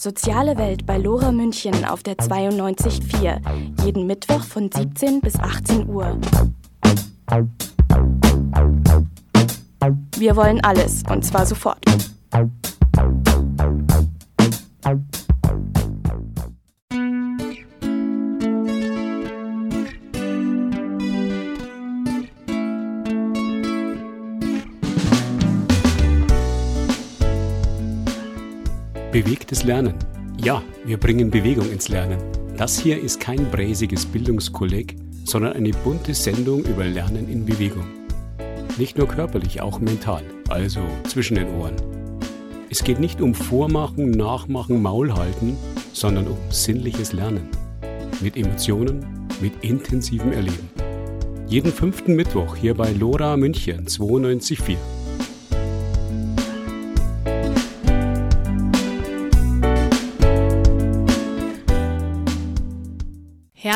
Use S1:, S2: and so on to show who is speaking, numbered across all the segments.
S1: Soziale Welt bei Lora München auf der 92.4. Jeden Mittwoch von 17 bis 18 Uhr. Wir wollen alles und zwar sofort.
S2: Bewegtes Lernen. Ja, wir bringen Bewegung ins Lernen. Das hier ist kein bräsiges Bildungskolleg, sondern eine bunte Sendung über Lernen in Bewegung. Nicht nur körperlich, auch mental, also zwischen den Ohren. Es geht nicht um Vormachen, Nachmachen, Maulhalten, sondern um sinnliches Lernen. Mit Emotionen, mit intensivem Erleben. Jeden fünften Mittwoch hier bei Lora München 92.4.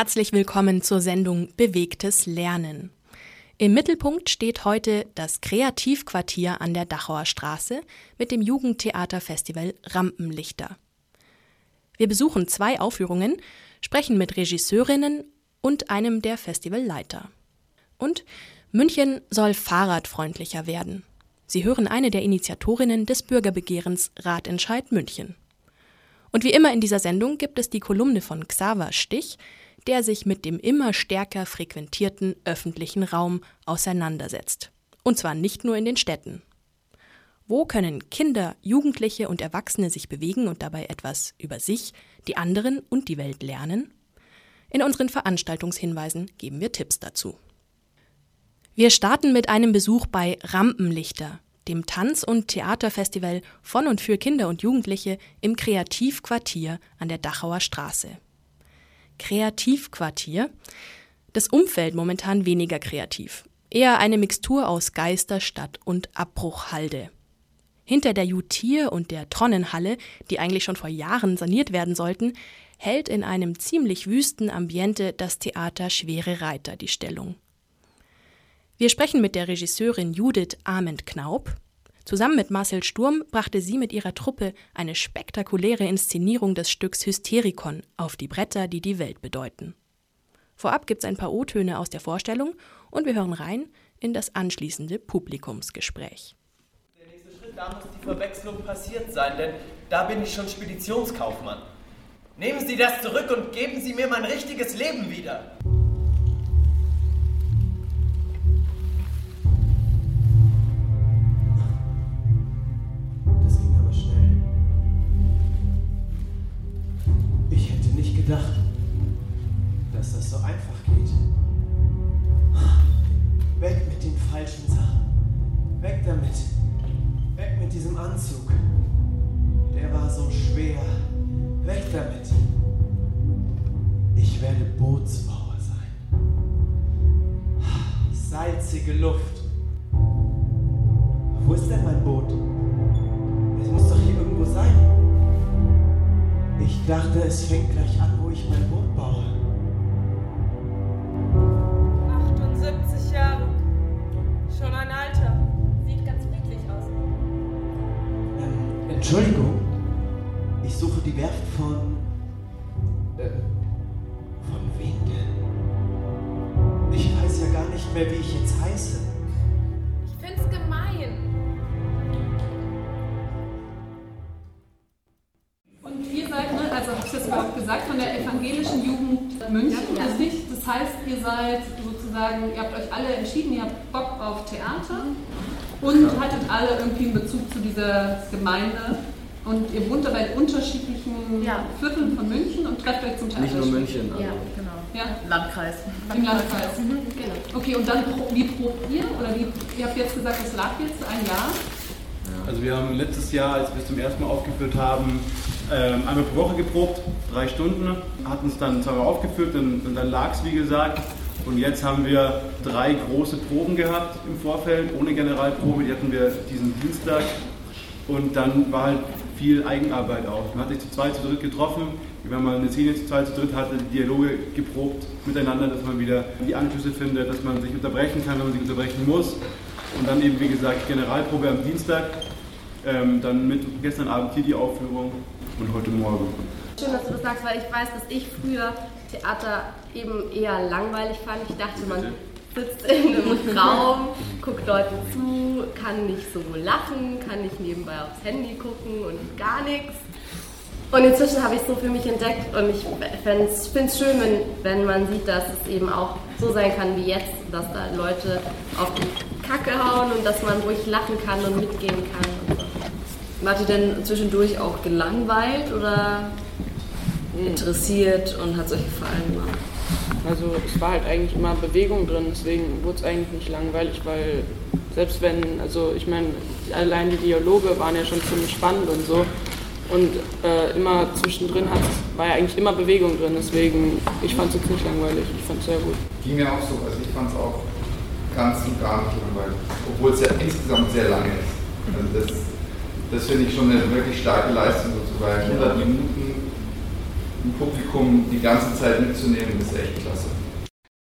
S1: Herzlich willkommen zur Sendung Bewegtes Lernen. Im Mittelpunkt steht heute das Kreativquartier an der Dachauer Straße mit dem Jugendtheaterfestival Rampenlichter. Wir besuchen zwei Aufführungen, sprechen mit Regisseurinnen und einem der Festivalleiter. Und München soll fahrradfreundlicher werden. Sie hören eine der Initiatorinnen des Bürgerbegehrens Ratentscheid München. Und wie immer in dieser Sendung gibt es die Kolumne von Xaver Stich, der sich mit dem immer stärker frequentierten öffentlichen Raum auseinandersetzt. Und zwar nicht nur in den Städten. Wo können Kinder, Jugendliche und Erwachsene sich bewegen und dabei etwas über sich, die anderen und die Welt lernen? In unseren Veranstaltungshinweisen geben wir Tipps dazu. Wir starten mit einem Besuch bei Rampenlichter, dem Tanz- und Theaterfestival von und für Kinder und Jugendliche im Kreativquartier an der Dachauer Straße. Kreativquartier. Das Umfeld momentan weniger kreativ. Eher eine Mixtur aus Geisterstadt und Abbruchhalde. Hinter der Jutier und der Tronnenhalle, die eigentlich schon vor Jahren saniert werden sollten, hält in einem ziemlich wüsten Ambiente das Theater Schwere Reiter die Stellung. Wir sprechen mit der Regisseurin Judith Ahmed-Knaub, Zusammen mit Marcel Sturm brachte sie mit ihrer Truppe eine spektakuläre Inszenierung des Stücks Hysterikon auf die Bretter, die die Welt bedeuten. Vorab gibt's ein paar O-Töne aus der Vorstellung und wir hören rein in das anschließende Publikumsgespräch.
S3: Der nächste Schritt, da muss die Verwechslung passiert sein, denn da bin ich schon Speditionskaufmann. Nehmen Sie das zurück und geben Sie mir mein richtiges Leben wieder. Gedacht, dass das so einfach geht. Weg mit den falschen Sachen. Weg damit. Weg mit diesem Anzug. Der war so schwer. Weg damit. Ich werde Bootsbauer sein. Salzige Luft. Wo ist denn mein Boot? Es muss doch hier irgendwo sein. Ich dachte, es fängt gleich an ich mein Boot baue.
S4: 78 Jahre. Schon ein Alter. Sieht ganz friedlich aus.
S3: Ähm, Entschuldigung. Ich suche die Werft von. Äh, von wem denn? Ich weiß ja gar nicht mehr, wie ich jetzt heiße.
S5: Gesagt, von der evangelischen Jugend München, ja, ja. Nicht? Das heißt, ihr seid sozusagen, ihr habt euch alle entschieden, ihr habt Bock auf Theater und ja. hattet alle irgendwie einen Bezug zu dieser Gemeinde. Und ihr wohnt aber in unterschiedlichen ja. Vierteln von München und trefft euch zum Teil.
S3: Nicht nur München,
S6: also. Ja, genau.
S5: Ja?
S6: Landkreis.
S5: Im Landkreis. Mhm. Genau. Okay, und dann wie probt ihr? Oder wie, ihr habt jetzt gesagt, es lag jetzt ein Jahr.
S7: Also wir haben letztes Jahr, als wir es zum ersten Mal aufgeführt haben, ähm, einmal pro Woche geprobt, drei Stunden, hatten es dann zweimal aufgeführt und, und dann lag es wie gesagt. Und jetzt haben wir drei große Proben gehabt im Vorfeld, ohne Generalprobe, die hatten wir diesen Dienstag. Und dann war halt viel Eigenarbeit auch. Man hat sich zu zweit, zu dritt getroffen. Wenn man eine Szene zu zweit, zu dritt hatte, Dialoge geprobt miteinander, dass man wieder die Anschlüsse findet, dass man sich unterbrechen kann, wenn man sich unterbrechen muss. Und dann eben, wie gesagt, Generalprobe am Dienstag. Ähm, dann mit gestern Abend hier die Aufführung und heute Morgen.
S6: Schön, dass du das sagst, weil ich weiß, dass ich früher Theater eben eher langweilig fand. Ich dachte, man sitzt in einem Raum, guckt Leuten zu, kann nicht so lachen, kann nicht nebenbei aufs Handy gucken und gar nichts. Und inzwischen habe ich es so für mich entdeckt und ich finde es schön, wenn, wenn man sieht, dass es eben auch so sein kann wie jetzt, dass da Leute auf die Kacke hauen und dass man ruhig lachen kann und mitgehen kann.
S8: Wart ihr denn zwischendurch auch gelangweilt oder interessiert und hat es euch gefallen gemacht?
S9: Also es war halt eigentlich immer Bewegung drin, deswegen wurde es eigentlich nicht langweilig, weil selbst wenn, also ich meine, allein die Dialoge waren ja schon ziemlich spannend und so. Und äh, immer zwischendrin war ja eigentlich immer Bewegung drin, deswegen ich fand es jetzt nicht langweilig, ich fand es sehr gut.
S10: Ging mir auch so, also ich fand es auch ganz und gar nicht langweilig, obwohl es ja insgesamt sehr lange ist. Also das, das finde ich schon eine wirklich starke Leistung sozusagen. 100 Minuten ein Publikum die ganze Zeit mitzunehmen, ist echt klasse.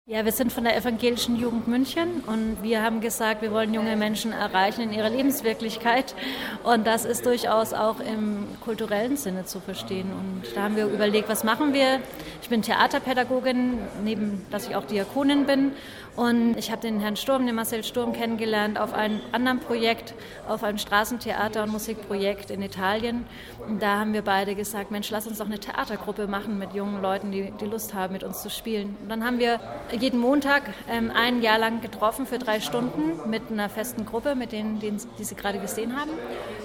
S11: Ja, wir sind von der Evangelischen Jugend München und wir haben gesagt, wir wollen junge Menschen erreichen in ihrer Lebenswirklichkeit und das ist durchaus auch im kulturellen Sinne zu verstehen. Und da haben wir überlegt, was machen wir? Ich bin Theaterpädagogin, neben dass ich auch Diakonin bin und ich habe den Herrn Sturm, den Marcel Sturm kennengelernt auf einem anderen Projekt, auf einem Straßentheater- und Musikprojekt in Italien. Und da haben wir beide gesagt, Mensch, lass uns doch eine Theatergruppe machen mit jungen Leuten, die, die Lust haben, mit uns zu spielen. Und dann haben wir jeden Montag ähm, ein Jahr lang getroffen für drei Stunden mit einer festen Gruppe, mit denen, die, die Sie gerade gesehen haben.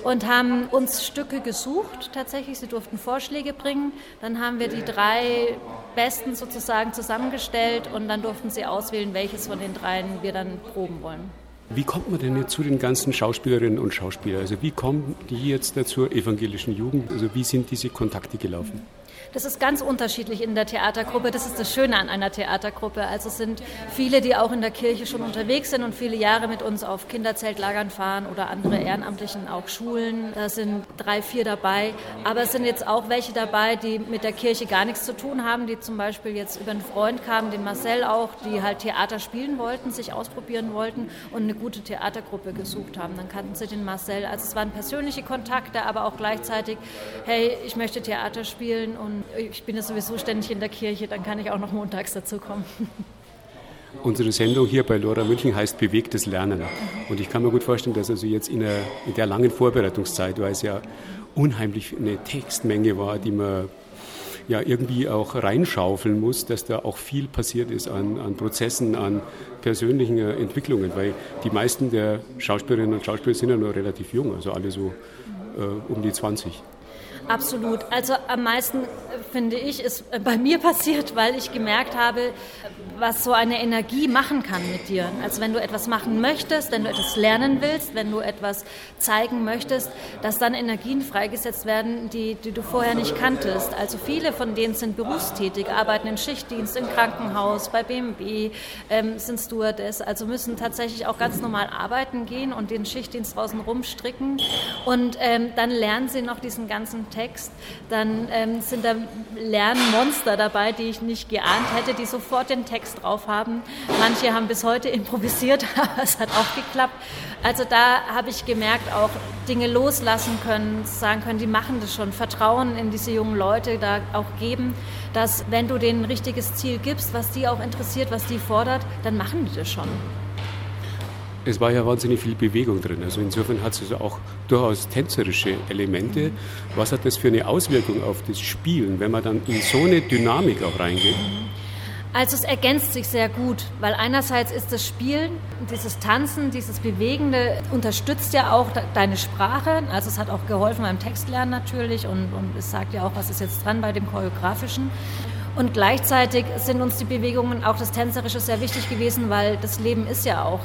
S11: Und haben uns Stücke gesucht, tatsächlich. Sie durften Vorschläge bringen. Dann haben wir die drei Besten sozusagen zusammengestellt und dann durften sie auswählen, welches von den dreien wir dann proben wollen.
S2: Wie kommt man denn jetzt zu den ganzen Schauspielerinnen und Schauspielern? Also wie kommen die jetzt zur evangelischen Jugend? Also wie sind diese Kontakte gelaufen?
S11: Das ist ganz unterschiedlich in der Theatergruppe. Das ist das Schöne an einer Theatergruppe. Also es sind viele, die auch in der Kirche schon unterwegs sind und viele Jahre mit uns auf Kinderzeltlagern fahren oder andere Ehrenamtlichen auch Schulen. Da sind drei, vier dabei. Aber es sind jetzt auch welche dabei, die mit der Kirche gar nichts zu tun haben, die zum Beispiel jetzt über einen Freund kamen, den Marcel auch, die halt Theater spielen wollten, sich ausprobieren wollten und eine gute Theatergruppe gesucht haben. Dann kannten sie den Marcel. Also es waren persönliche Kontakte, aber auch gleichzeitig, hey, ich möchte Theater spielen und ich bin ja sowieso ständig in der Kirche, dann kann ich auch noch montags dazu kommen.
S2: Unsere Sendung hier bei Lora München heißt Bewegtes Lernen. Und ich kann mir gut vorstellen, dass also jetzt in der, in der langen Vorbereitungszeit, weil es ja unheimlich eine Textmenge war, die man ja irgendwie auch reinschaufeln muss, dass da auch viel passiert ist an, an Prozessen, an persönlichen Entwicklungen, weil die meisten der Schauspielerinnen und Schauspieler sind ja nur relativ jung, also alle so äh, um die 20.
S11: Absolut. Also am meisten, äh, finde ich, ist äh, bei mir passiert, weil ich gemerkt habe, was so eine Energie machen kann mit dir. Also wenn du etwas machen möchtest, wenn du etwas lernen willst, wenn du etwas zeigen möchtest, dass dann Energien freigesetzt werden, die, die du vorher nicht kanntest. Also viele von denen sind berufstätig, arbeiten in Schichtdienst, im Krankenhaus, bei BMW, ähm, sind Stewardess, also müssen tatsächlich auch ganz normal arbeiten gehen und den Schichtdienst draußen rumstricken. Und ähm, dann lernen sie noch diesen ganzen Text, dann ähm, sind da Lernmonster dabei, die ich nicht geahnt hätte, die sofort den Text drauf haben. Manche haben bis heute improvisiert, aber es hat auch geklappt. Also da habe ich gemerkt, auch Dinge loslassen können, sagen können, die machen das schon, Vertrauen in diese jungen Leute da auch geben, dass wenn du denen ein richtiges Ziel gibst, was die auch interessiert, was die fordert, dann machen die das schon
S2: es war ja wahnsinnig viel Bewegung drin. Also insofern hat es auch durchaus tänzerische Elemente. Was hat das für eine Auswirkung auf das Spielen, wenn man dann in so eine Dynamik auch reingeht?
S11: Also es ergänzt sich sehr gut, weil einerseits ist das Spielen, dieses Tanzen, dieses Bewegende unterstützt ja auch deine Sprache. Also es hat auch geholfen beim Textlernen natürlich und, und es sagt ja auch, was ist jetzt dran bei dem Choreografischen. Und gleichzeitig sind uns die Bewegungen, auch das Tänzerische, sehr wichtig gewesen, weil das Leben ist ja auch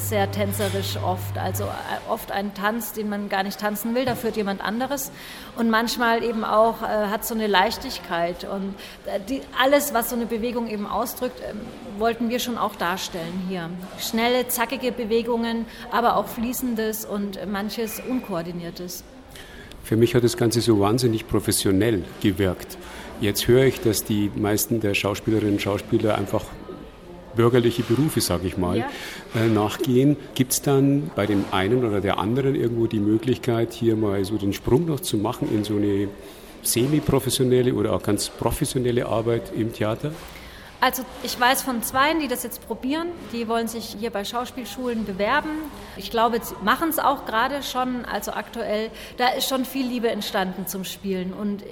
S11: sehr tänzerisch oft. Also äh, oft ein Tanz, den man gar nicht tanzen will, da führt jemand anderes. Und manchmal eben auch äh, hat so eine Leichtigkeit. Und äh, die, alles, was so eine Bewegung eben ausdrückt, äh, wollten wir schon auch darstellen hier. Schnelle, zackige Bewegungen, aber auch fließendes und manches unkoordiniertes.
S2: Für mich hat das Ganze so wahnsinnig professionell gewirkt. Jetzt höre ich, dass die meisten der Schauspielerinnen und Schauspieler einfach bürgerliche Berufe, sage ich mal, ja. Äh, nachgehen. Gibt es dann bei dem einen oder der anderen irgendwo die Möglichkeit, hier mal so den Sprung noch zu machen in so eine semi-professionelle oder auch ganz professionelle Arbeit im Theater?
S11: Also ich weiß von zweien, die das jetzt probieren. Die wollen sich hier bei Schauspielschulen bewerben. Ich glaube, sie machen es auch gerade schon. Also aktuell, da ist schon viel Liebe entstanden zum Spielen. Und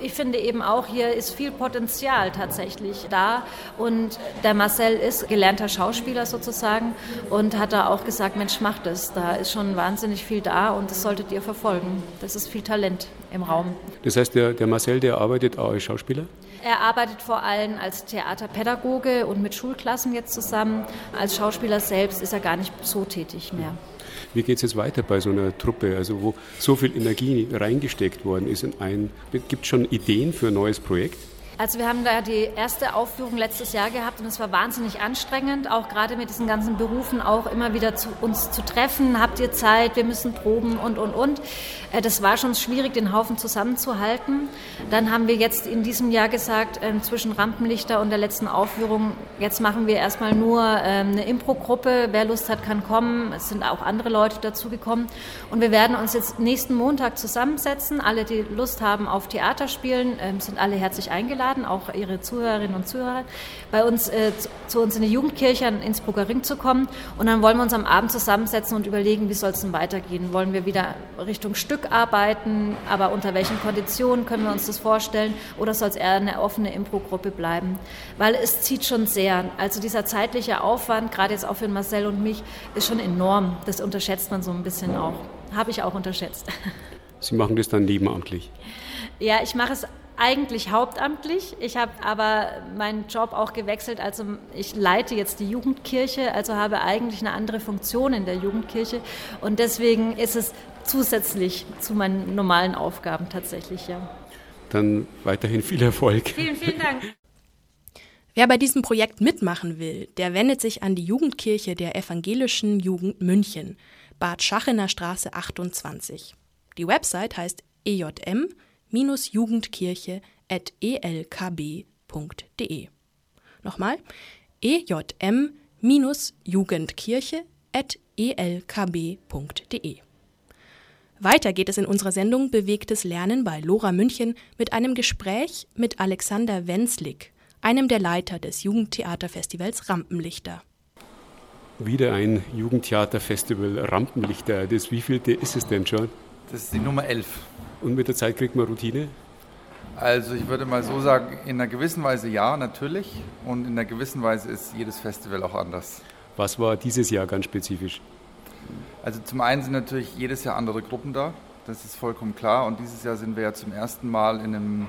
S11: ich finde eben auch, hier ist viel Potenzial tatsächlich da. Und der Marcel ist gelernter Schauspieler sozusagen und hat da auch gesagt, Mensch, macht es. Da ist schon wahnsinnig viel da und das solltet ihr verfolgen. Das ist viel Talent im Raum.
S2: Das heißt, der, der Marcel, der arbeitet auch als Schauspieler?
S11: Er arbeitet vor allem als Theaterpädagoge und mit Schulklassen jetzt zusammen. Als Schauspieler selbst ist er gar nicht so tätig mehr.
S2: Wie geht es jetzt weiter bei so einer Truppe, also wo so viel Energie reingesteckt worden ist gibt es schon Ideen für ein neues Projekt?
S11: Also wir haben da die erste Aufführung letztes Jahr gehabt und es war wahnsinnig anstrengend, auch gerade mit diesen ganzen Berufen auch immer wieder zu uns zu treffen. Habt ihr Zeit? Wir müssen proben und, und, und. Äh, das war schon schwierig, den Haufen zusammenzuhalten. Dann haben wir jetzt in diesem Jahr gesagt, ähm, zwischen Rampenlichter und der letzten Aufführung, jetzt machen wir erstmal nur ähm, eine Impro-Gruppe. Wer Lust hat, kann kommen. Es sind auch andere Leute dazugekommen. Und wir werden uns jetzt nächsten Montag zusammensetzen. Alle, die Lust haben auf Theaterspielen, ähm, sind alle herzlich eingeladen einladen, auch Ihre Zuhörerinnen und Zuhörer, bei uns äh, zu, uns in die Jugendkirche an Innsbrucker Ring zu kommen. Und dann wollen wir uns am Abend zusammensetzen und überlegen, wie soll es denn weitergehen. Wollen wir wieder Richtung Stück arbeiten, aber unter welchen Konditionen können wir uns das vorstellen? Oder soll es eher eine offene Impro-Gruppe bleiben? Weil es zieht schon sehr. Also dieser zeitliche Aufwand, gerade jetzt auch für Marcel und mich, ist schon enorm. Das unterschätzt man so ein bisschen auch. Habe ich auch unterschätzt.
S2: Sie machen das dann nebenamtlich?
S11: Ja, ich mache es eigentlich hauptamtlich. Ich habe aber meinen Job auch gewechselt. Also ich leite jetzt die Jugendkirche, also habe eigentlich eine andere Funktion in der Jugendkirche. Und deswegen ist es zusätzlich zu meinen normalen Aufgaben tatsächlich, ja.
S2: Dann weiterhin viel Erfolg.
S11: Vielen, vielen Dank.
S1: Wer bei diesem Projekt mitmachen will, der wendet sich an die Jugendkirche der Evangelischen Jugend München, Bad Schachener Straße 28. Die Website heißt EJM jugendkirche.elkb.de. Nochmal, ejm-jugendkirche.elkb.de. Weiter geht es in unserer Sendung Bewegtes Lernen bei Lora München mit einem Gespräch mit Alexander Wenzlig, einem der Leiter des Jugendtheaterfestivals Rampenlichter.
S2: Wieder ein Jugendtheaterfestival Rampenlichter. Das wievielte ist es denn schon?
S10: Das ist die Nummer 11.
S2: Und mit der Zeit kriegt man Routine?
S10: Also ich würde mal so sagen, in einer gewissen Weise ja, natürlich. Und in einer gewissen Weise ist jedes Festival auch anders.
S2: Was war dieses Jahr ganz spezifisch?
S10: Also zum einen sind natürlich jedes Jahr andere Gruppen da. Das ist vollkommen klar. Und dieses Jahr sind wir ja zum ersten Mal in, einem,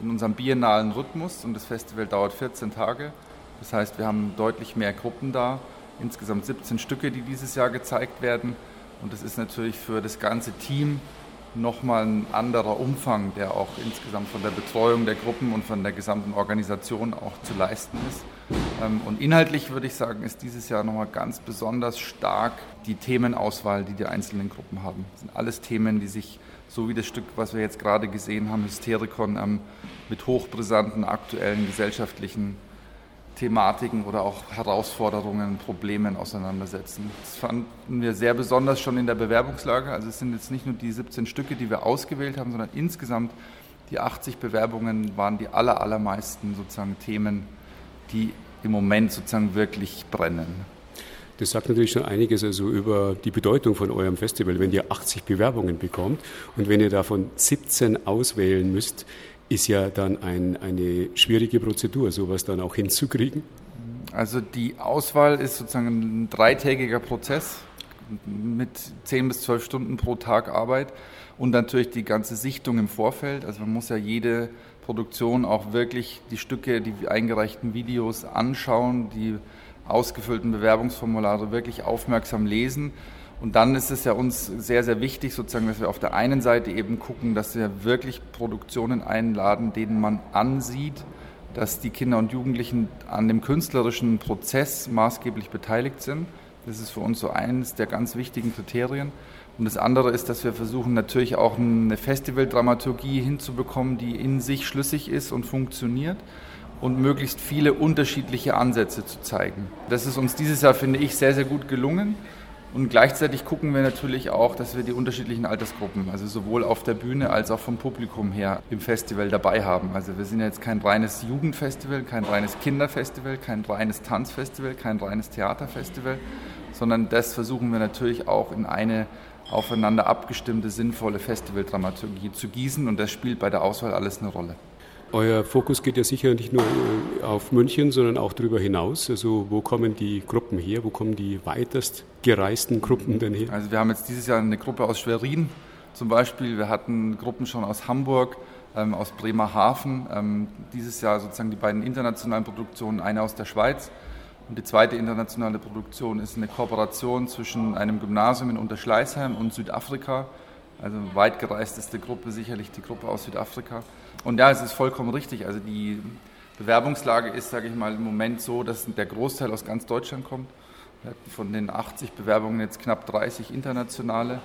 S10: in unserem biennalen Rhythmus. Und das Festival dauert 14 Tage. Das heißt, wir haben deutlich mehr Gruppen da. Insgesamt 17 Stücke, die dieses Jahr gezeigt werden. Und das ist natürlich für das ganze Team nochmal ein anderer Umfang, der auch insgesamt von der Betreuung der Gruppen und von der gesamten Organisation auch zu leisten ist. Ähm, und inhaltlich würde ich sagen, ist dieses Jahr nochmal ganz besonders stark die Themenauswahl, die die einzelnen Gruppen haben. Das sind alles Themen, die sich, so wie das Stück, was wir jetzt gerade gesehen haben, Hysterikon, ähm, mit hochbrisanten aktuellen gesellschaftlichen Thematiken oder auch Herausforderungen, Problemen auseinandersetzen. Das fanden wir sehr besonders schon in der Bewerbungslage. Also es sind jetzt nicht nur die 17 Stücke, die wir ausgewählt haben, sondern insgesamt die 80 Bewerbungen waren die aller, allermeisten sozusagen Themen, die im Moment sozusagen wirklich brennen.
S2: Das sagt natürlich schon einiges also über die Bedeutung von eurem Festival, wenn ihr 80 Bewerbungen bekommt und wenn ihr davon 17 auswählen müsst, ist ja dann ein, eine schwierige Prozedur, sowas dann auch hinzukriegen.
S10: Also die Auswahl ist sozusagen ein dreitägiger Prozess mit 10 bis 12 Stunden pro Tag Arbeit und natürlich die ganze Sichtung im Vorfeld. Also man muss ja jede Produktion auch wirklich die Stücke, die eingereichten Videos anschauen, die ausgefüllten Bewerbungsformulare wirklich aufmerksam lesen und dann ist es ja uns sehr, sehr wichtig, sozusagen, dass wir auf der einen Seite eben gucken, dass wir wirklich Produktionen einladen, denen man ansieht, dass die Kinder und Jugendlichen an dem künstlerischen Prozess maßgeblich beteiligt sind. Das ist für uns so eines der ganz wichtigen Kriterien. Und das andere ist, dass wir versuchen natürlich auch eine Festivaldramaturgie hinzubekommen, die in sich schlüssig ist und funktioniert und möglichst viele unterschiedliche Ansätze zu zeigen. Das ist uns dieses Jahr, finde ich, sehr, sehr gut gelungen. Und gleichzeitig gucken wir natürlich auch, dass wir die unterschiedlichen Altersgruppen, also sowohl auf der Bühne als auch vom Publikum her im Festival dabei haben. Also wir sind jetzt kein reines Jugendfestival, kein reines Kinderfestival, kein reines Tanzfestival, kein reines Theaterfestival, sondern das versuchen wir natürlich auch in eine aufeinander abgestimmte, sinnvolle Festivaldramaturgie zu gießen und das spielt bei der Auswahl alles eine Rolle.
S2: Euer Fokus geht ja sicher nicht nur äh, auf München, sondern auch darüber hinaus. Also wo kommen die Gruppen her? Wo kommen die weitest gereisten Gruppen denn her?
S10: Also wir haben jetzt dieses Jahr eine Gruppe aus Schwerin zum Beispiel. Wir hatten Gruppen schon aus Hamburg, ähm, aus Bremerhaven. Ähm, dieses Jahr sozusagen die beiden internationalen Produktionen, eine aus der Schweiz. Und die zweite internationale Produktion ist eine Kooperation zwischen einem Gymnasium in Unterschleißheim und Südafrika. Also weit gereisteste Gruppe, sicherlich die Gruppe aus Südafrika. Und ja, es ist vollkommen richtig. Also die Bewerbungslage ist, sage ich mal, im Moment so, dass der Großteil aus ganz Deutschland kommt. Wir hatten von den 80 Bewerbungen jetzt knapp 30 internationale.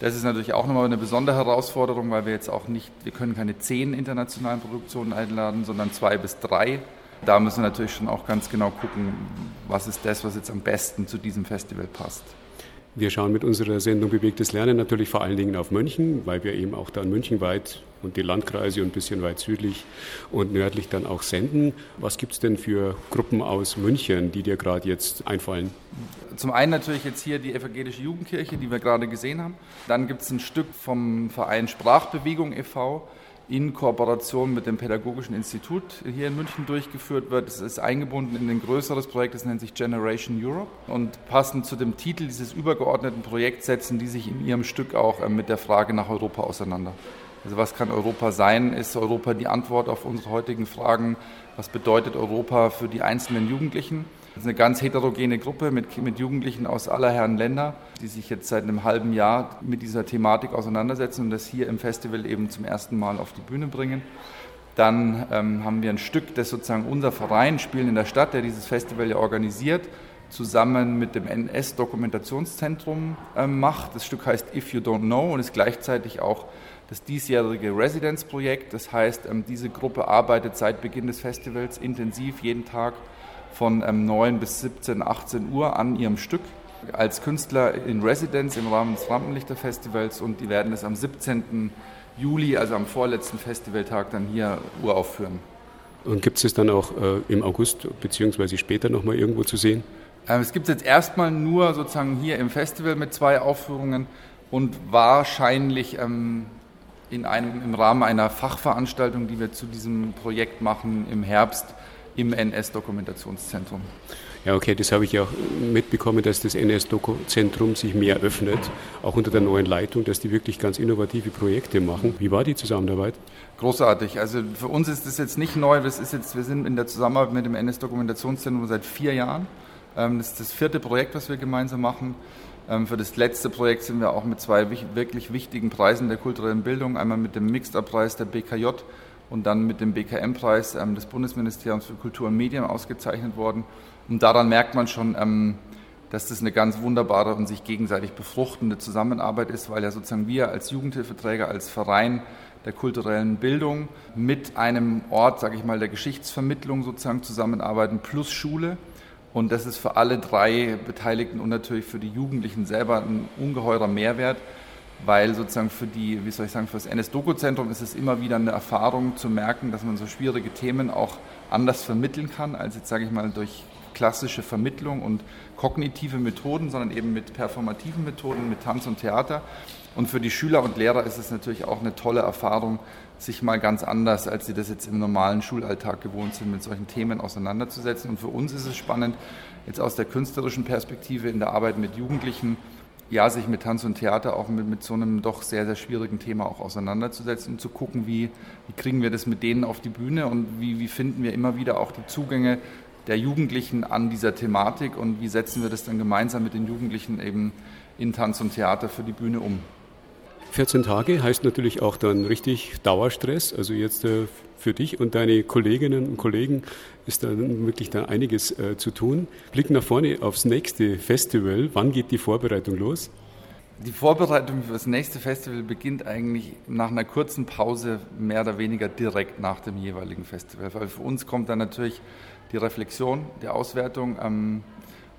S10: Das ist natürlich auch nochmal eine besondere Herausforderung, weil wir jetzt auch nicht, wir können keine zehn internationalen Produktionen einladen, sondern zwei bis drei. Da müssen wir natürlich schon auch ganz genau gucken, was ist das, was jetzt am besten zu diesem Festival passt.
S2: Wir schauen mit unserer Sendung Bewegtes Lernen natürlich vor allen Dingen auf München, weil wir eben auch dann münchenweit und die Landkreise und ein bisschen weit südlich und nördlich dann auch senden. Was gibt es denn für Gruppen aus München, die dir gerade jetzt einfallen?
S10: Zum einen natürlich jetzt hier die evangelische Jugendkirche, die wir gerade gesehen haben. Dann gibt es ein Stück vom Verein Sprachbewegung e.V., in Kooperation mit dem Pädagogischen Institut hier in München durchgeführt wird. Es ist eingebunden in ein größeres Projekt, das nennt sich Generation Europe. Und passend zu dem Titel dieses übergeordneten Projekts setzen die sich in ihrem Stück auch äh, mit der Frage nach Europa auseinander. Also was kann Europa sein? Ist Europa die Antwort auf unsere heutigen Fragen? Was bedeutet Europa für die einzelnen Jugendlichen? Das ist eine ganz heterogene Gruppe mit, mit Jugendlichen aus aller Herren Länder, die sich jetzt seit einem halben Jahr mit dieser Thematik auseinandersetzen und das hier im Festival eben zum ersten Mal auf die Bühne bringen. Dann ähm, haben wir ein Stück, das sozusagen unser Verein Spielen in der Stadt, der dieses Festival ja organisiert, zusammen mit dem NS-Dokumentationszentrum äh, macht. Das Stück heißt If You Don't Know und ist gleichzeitig auch das diesjährige Residenzprojekt. Das heißt, ähm, diese Gruppe arbeitet seit Beginn des Festivals intensiv jeden Tag von ähm, 9 bis 17, 18 Uhr an ihrem Stück als Künstler in Residence im Rahmen des Rampenlichter-Festivals und die werden es am 17. Juli, also am vorletzten Festivaltag, dann hier uraufführen.
S2: Und gibt es es dann auch äh, im August bzw. später nochmal irgendwo zu sehen?
S10: Ähm, es gibt es jetzt erstmal nur sozusagen hier im Festival mit zwei Aufführungen und wahrscheinlich ähm, in einem, im Rahmen einer Fachveranstaltung, die wir zu diesem Projekt machen im Herbst im NS-Dokumentationszentrum.
S2: Ja, okay, das habe ich ja auch mitbekommen, dass das NS-Doku-Zentrum sich mehr öffnet, auch unter der neuen Leitung, dass die wirklich ganz innovative Projekte machen. Wie war die Zusammenarbeit?
S10: Großartig. Also für uns ist das jetzt nicht neu. Das ist jetzt, wir sind in der Zusammenarbeit mit dem NS-Dokumentationszentrum seit vier Jahren. Ähm, das ist das vierte Projekt, was wir gemeinsam machen. Ähm, für das letzte Projekt sind wir auch mit zwei wirklich wichtigen Preisen der kulturellen Bildung, einmal mit dem Mixed-Up-Preis der BKJ und dann mit dem BKM-Preis ähm, des Bundesministeriums für Kultur und Medien ausgezeichnet worden. Und daran merkt man schon, ähm, dass das eine ganz wunderbare und sich gegenseitig befruchtende Zusammenarbeit ist, weil ja sozusagen wir als Jugendhilfeträger, als Verein der kulturellen Bildung mit einem Ort, sage ich mal, der Geschichtsvermittlung sozusagen zusammenarbeiten, plus Schule. Und das ist für alle drei Beteiligten und natürlich für die Jugendlichen selber ein ungeheurer Mehrwert, weil sozusagen für die, wie soll ich sagen, für das NS-Doku-Zentrum ist es immer wieder eine Erfahrung zu merken, dass man so schwierige Themen auch anders vermitteln kann, als jetzt sage ich mal durch klassische Vermittlung und kognitive Methoden, sondern eben mit performativen Methoden, mit Tanz und Theater. Und für die Schüler und Lehrer ist es natürlich auch eine tolle Erfahrung, sich mal ganz anders, als sie das jetzt im normalen Schulalltag gewohnt sind, mit solchen Themen auseinanderzusetzen. Und für uns ist es spannend, jetzt aus der künstlerischen Perspektive in der Arbeit mit Jugendlichen ja, sich mit Tanz und Theater auch mit, mit so einem doch sehr, sehr schwierigen Thema auch auseinanderzusetzen und zu gucken, wie, wie kriegen wir das mit denen auf die Bühne und wie, wie finden wir immer wieder auch die Zugänge der Jugendlichen an dieser Thematik und wie setzen wir das dann gemeinsam mit den Jugendlichen eben in Tanz und Theater für die Bühne um.
S2: 14 Tage heißt natürlich auch dann richtig Dauerstress. Also jetzt äh, für dich und deine Kolleginnen und Kollegen ist da wirklich da einiges äh, zu tun. Blick nach vorne aufs nächste Festival. Wann geht die Vorbereitung los?
S10: Die Vorbereitung für das nächste Festival beginnt eigentlich nach einer kurzen Pause mehr oder weniger direkt nach dem jeweiligen Festival. Weil für uns kommt dann natürlich die Reflexion, die Auswertung. Ähm,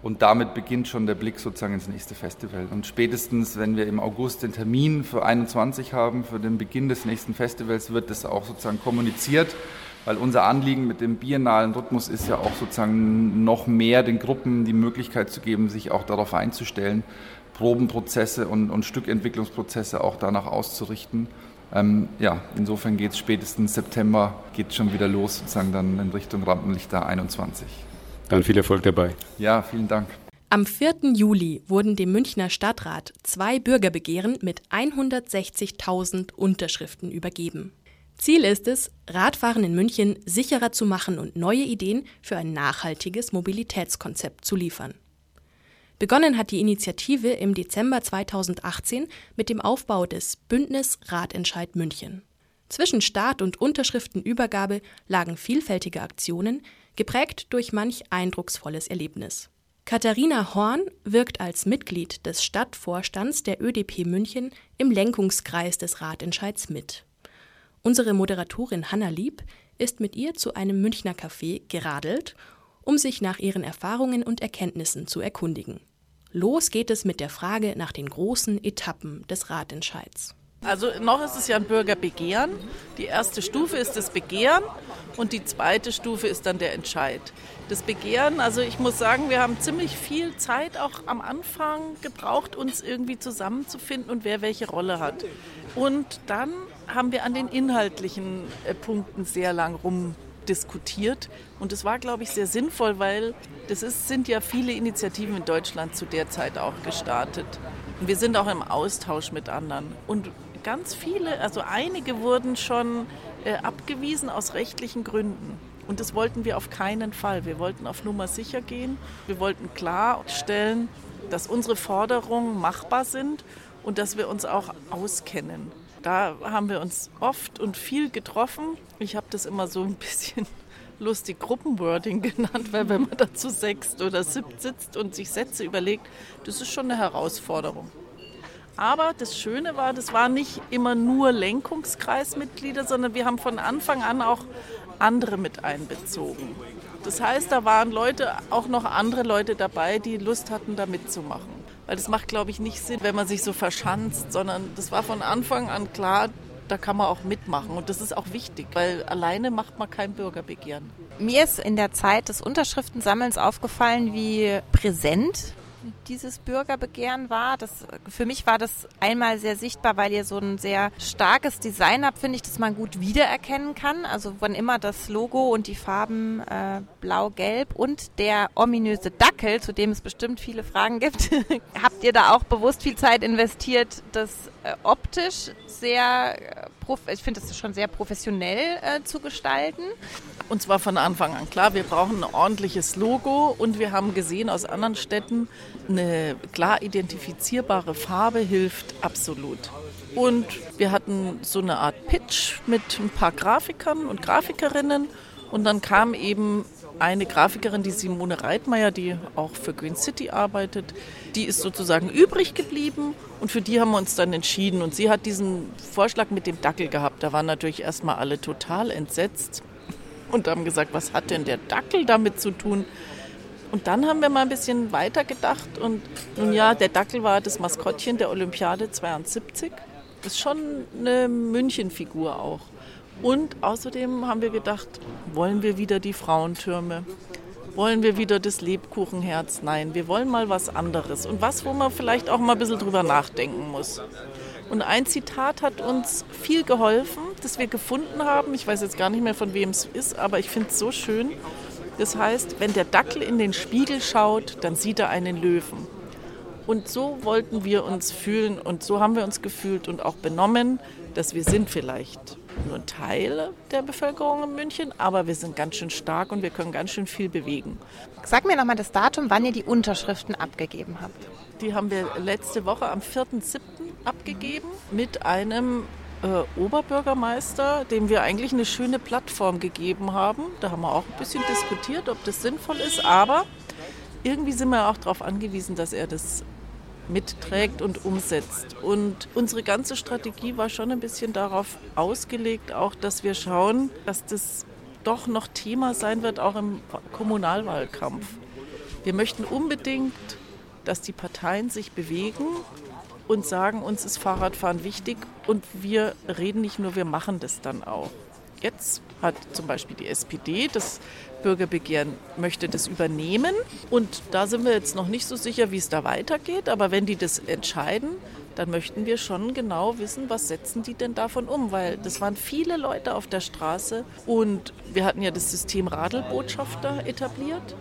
S10: Und damit beginnt schon der Blick sozusagen ins nächste Festival. Und spätestens, wenn wir im August den Termin für 21 haben, für den Beginn des nächsten Festivals, wird das auch sozusagen kommuniziert, weil unser Anliegen mit dem biennalen Rhythmus ist ja auch sozusagen noch mehr den Gruppen die Möglichkeit zu geben, sich auch darauf einzustellen, Probenprozesse und, und Stückentwicklungsprozesse auch danach auszurichten. Ähm, ja, insofern geht es spätestens September, geht schon wieder los, sozusagen dann in Richtung Rampenlichter 21.
S2: Dann viel Erfolg dabei.
S10: Ja, vielen Dank.
S1: Am 4. Juli wurden dem Münchner Stadtrat zwei Bürgerbegehren mit 160.000 Unterschriften übergeben. Ziel ist es, Radfahren in München sicherer zu machen und neue Ideen für ein nachhaltiges Mobilitätskonzept zu liefern. Begonnen hat die Initiative im Dezember 2018 mit dem Aufbau des Bündnis Radentscheid München. Zwischen Start und Unterschriftenübergabe lagen vielfältige Aktionen, geprägt durch manch eindrucksvolles Erlebnis. Katharina Horn wirkt als Mitglied des Stadtvorstands der ÖDP München im Lenkungskreis des Ratentscheids mit. Unsere Moderatorin Hanna Lieb ist mit ihr zu einem Münchner Café geradelt, um sich nach ihren Erfahrungen und Erkenntnissen zu erkundigen. Los geht es mit der Frage nach den großen Etappen des Ratentscheids.
S12: Also noch ist es ja ein Bürgerbegehren. Die erste Stufe ist das Begehren und die zweite Stufe ist dann der Entscheid. Das Begehren, also ich muss sagen, wir haben ziemlich viel Zeit auch am Anfang gebraucht, uns irgendwie zusammenzufinden und wer welche Rolle hat. Und dann haben wir an den inhaltlichen äh, Punkten sehr lang rumdiskutiert. Und das war, glaube ich, sehr sinnvoll, weil das ist, sind ja viele Initiativen in Deutschland zu der Zeit auch gestartet. Und wir sind auch im Austausch mit anderen. Und ganz viele, also einige wurden schon äh, abgewiesen aus rechtlichen Gründen. Und das wollten wir auf keinen Fall. Wir wollten auf Nummer sicher gehen. Wir wollten klarstellen, dass unsere Forderungen machbar sind und dass wir uns auch auskennen. Da haben wir uns oft und viel getroffen. Ich habe das immer so ein bisschen lustig Gruppenwording genannt, weil wenn man da zu sechst oder siebt sitzt und sich Sätze überlegt, das ist schon eine Herausforderung. Aber das Schöne war, das waren nicht immer nur Lenkungskreismitglieder, sondern wir haben von Anfang an auch andere mit einbezogen. Das heißt, da waren Leute, auch noch andere Leute dabei, die Lust hatten, da mitzumachen. Weil das macht, glaube ich, nicht Sinn, wenn man sich so verschanzt, sondern das war von Anfang an klar, da kann man auch mitmachen. Und das ist auch wichtig, weil alleine macht man kein Bürgerbegehren.
S13: Mir ist in der Zeit des Unterschriftensammelns aufgefallen, wie präsent dieses Bürgerbegehren war. Das, für mich war das einmal sehr sichtbar, weil ihr so ein sehr starkes Design habt, finde ich, dass man gut wiedererkennen kann. Also wann immer das Logo und die Farben äh, blau-gelb und der ominöse Dackel, zu dem es bestimmt viele Fragen gibt, habt ihr da auch bewusst viel Zeit investiert, das optisch sehr, äh, ich finde das schon sehr professionell äh, zu gestalten.
S12: Und zwar von Anfang an klar, wir brauchen ein ordentliches Logo und wir haben gesehen aus anderen Städten, eine klar identifizierbare Farbe hilft absolut. Und wir hatten so eine Art Pitch mit ein paar Grafikern und Grafikerinnen und dann kam eben eine Grafikerin, die Simone Reitmeier, die auch für Green City arbeitet, die ist sozusagen übrig geblieben und für die haben wir uns dann entschieden. Und sie hat diesen Vorschlag mit dem Dackel gehabt. Da waren natürlich erstmal alle total entsetzt und haben gesagt, was hat denn der Dackel damit zu tun? Und dann haben wir mal ein bisschen weiter gedacht und nun ja, der Dackel war das Maskottchen der Olympiade 72. Ist schon eine Münchenfigur auch. Und außerdem haben wir gedacht, wollen wir wieder die Frauentürme? Wollen wir wieder das Lebkuchenherz? Nein, wir wollen mal was anderes. Und was, wo man vielleicht auch mal ein bisschen drüber nachdenken muss. Und ein Zitat hat uns viel geholfen, das wir gefunden haben. Ich weiß jetzt gar nicht mehr, von wem es ist, aber ich finde es so schön. Das heißt, wenn der Dackel in den Spiegel schaut, dann sieht er einen Löwen. Und so wollten wir uns fühlen und so haben wir uns gefühlt und auch benommen, dass wir sind vielleicht nur ein Teil der Bevölkerung in München, aber wir sind ganz schön stark und wir können ganz schön viel bewegen.
S13: Sag mir nochmal das Datum, wann ihr die Unterschriften abgegeben habt.
S12: Die haben wir letzte Woche am 4.7. abgegeben mit einem äh, Oberbürgermeister, dem wir eigentlich eine schöne Plattform gegeben haben. Da haben wir auch ein bisschen diskutiert, ob das sinnvoll ist, aber irgendwie sind wir auch darauf angewiesen, dass er das mitträgt und umsetzt. Und unsere ganze Strategie war schon ein bisschen darauf ausgelegt, auch dass wir schauen, dass das doch noch Thema sein wird, auch im Kommunalwahlkampf. Wir möchten unbedingt, dass die Parteien sich bewegen und sagen, uns ist Fahrradfahren wichtig und wir reden nicht nur, wir machen das dann auch. Jetzt hat zum Beispiel die SPD das Bürgerbegehren, möchte das übernehmen. Und da sind wir jetzt noch nicht so sicher, wie es da weitergeht, aber wenn die das entscheiden, dann möchten wir schon genau wissen, was setzen die denn davon um, weil das waren viele Leute auf der Straße. Und wir hatten ja das System Radelbotschafter etabliert.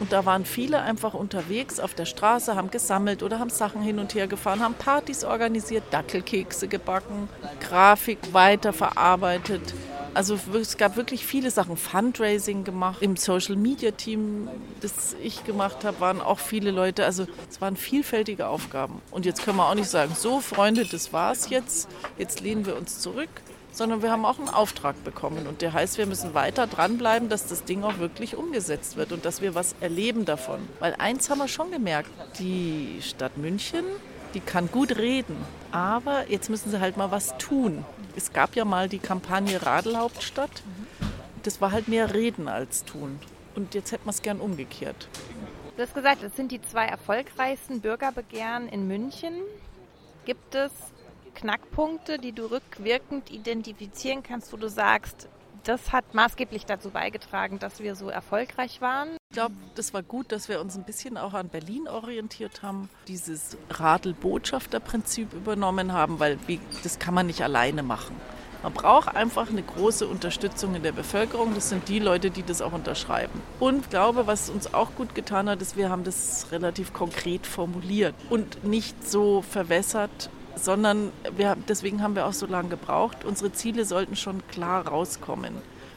S12: Und da waren viele einfach unterwegs auf der Straße, haben gesammelt oder haben Sachen hin und her gefahren, haben Partys organisiert, Dackelkekse gebacken, Grafik weiterverarbeitet. Also es gab wirklich viele Sachen, Fundraising gemacht. Im Social Media Team, das ich gemacht habe, waren auch viele Leute. Also es waren vielfältige Aufgaben. Und jetzt können wir auch nicht sagen, so Freunde, das war's jetzt. Jetzt lehnen wir uns zurück, sondern wir haben auch einen Auftrag bekommen. Und der heißt, wir müssen weiter dranbleiben, dass das Ding auch wirklich umgesetzt wird und dass wir was erleben davon. Weil eins haben wir schon gemerkt, die Stadt München, die kann gut reden, aber jetzt müssen sie halt mal was tun. Es gab ja mal die Kampagne Radelhauptstadt. Das war halt mehr Reden als tun. Und jetzt hätten wir es gern umgekehrt.
S13: Du hast gesagt, es sind die zwei erfolgreichsten Bürgerbegehren in München. Gibt es Knackpunkte, die du rückwirkend identifizieren kannst, wo du sagst, das hat maßgeblich dazu beigetragen, dass wir so erfolgreich waren.
S12: Ich glaube, das war gut, dass wir uns ein bisschen auch an Berlin orientiert haben, dieses Radl-Botschafter-Prinzip übernommen haben, weil das kann man nicht alleine machen. Man braucht einfach eine große Unterstützung in der Bevölkerung. Das sind die Leute, die das auch unterschreiben. Und ich glaube, was uns auch gut getan hat, ist, wir haben das relativ konkret formuliert und nicht so verwässert sondern wir, deswegen haben wir auch so lange gebraucht. Unsere Ziele sollten schon klar rauskommen.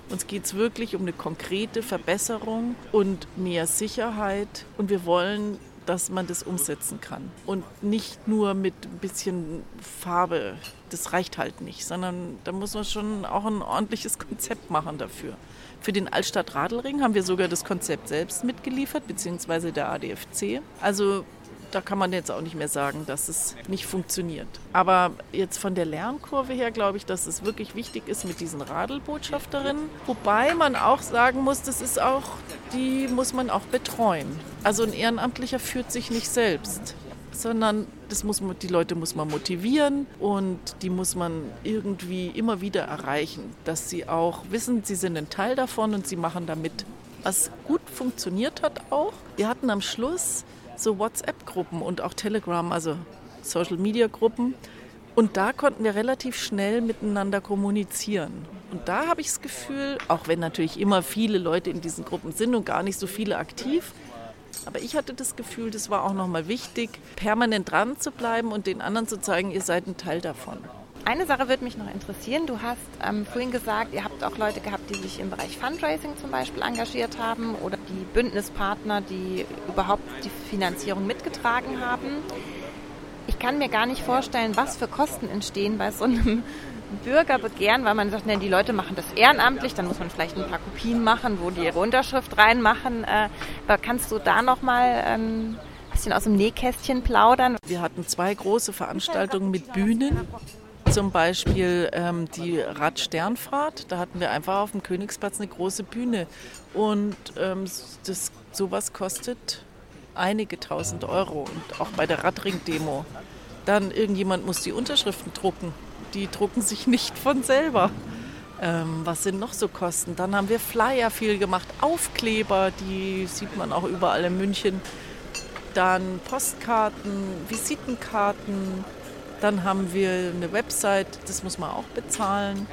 S12: Uns geht es wirklich um eine konkrete Verbesserung und mehr Sicherheit. Und wir wollen, dass man das umsetzen kann. Und nicht nur mit ein bisschen Farbe. Das reicht halt nicht, sondern da muss man schon auch ein ordentliches Konzept machen dafür. Für den Altstadt-Radelring haben wir sogar das Konzept selbst mitgeliefert, beziehungsweise der ADFC. Also da kann man jetzt auch nicht mehr sagen, dass es nicht funktioniert. Aber jetzt von der Lernkurve her glaube ich, dass es wirklich wichtig ist mit diesen Radelbotschafterinnen. Wobei man auch sagen muss, das ist auch, die muss man auch betreuen. Also ein Ehrenamtlicher führt sich nicht selbst sondern das muss man, die Leute muss man motivieren und die muss man irgendwie immer wieder erreichen, dass sie auch wissen, sie sind ein Teil davon und sie machen damit. Was gut funktioniert hat auch, wir hatten am Schluss so WhatsApp-Gruppen und auch Telegram, also Social-Media-Gruppen. Und da konnten wir relativ schnell miteinander kommunizieren. Und da habe ich das Gefühl, auch wenn natürlich immer viele Leute in diesen Gruppen sind und gar nicht so viele aktiv, aber ich hatte das Gefühl, das war auch nochmal wichtig, permanent dran zu bleiben und den anderen zu zeigen, ihr seid ein Teil davon.
S13: Eine Sache würde mich noch interessieren. Du hast ähm, vorhin gesagt, ihr habt auch Leute gehabt, die sich im Bereich Fundraising zum Beispiel engagiert haben oder die Bündnispartner, die überhaupt die Finanzierung mitgetragen haben. Ich kann mir gar nicht vorstellen, was für Kosten entstehen bei so einem Bürgerbegehren, weil man sagt, ne, die Leute machen das ehrenamtlich, dann muss man vielleicht ein paar Kopien machen, wo die ihre Unterschrift reinmachen. Äh, aber kannst du da noch mal ähm, ein bisschen aus dem Nähkästchen plaudern?
S12: Wir hatten zwei große Veranstaltungen mit Bühnen zum Beispiel ähm, die Radsternfahrt. Da hatten wir einfach auf dem Königsplatz eine große Bühne. Und ähm, das, sowas kostet einige tausend Euro. Und auch bei der Radring-Demo. Dann irgendjemand muss die Unterschriften drucken. Die drucken sich nicht von selber. Ähm, was sind noch so Kosten? Dann haben wir Flyer viel gemacht, Aufkleber, die sieht man auch überall in München. Dann Postkarten, Visitenkarten, dann haben wir eine Website, das muss man auch bezahlen.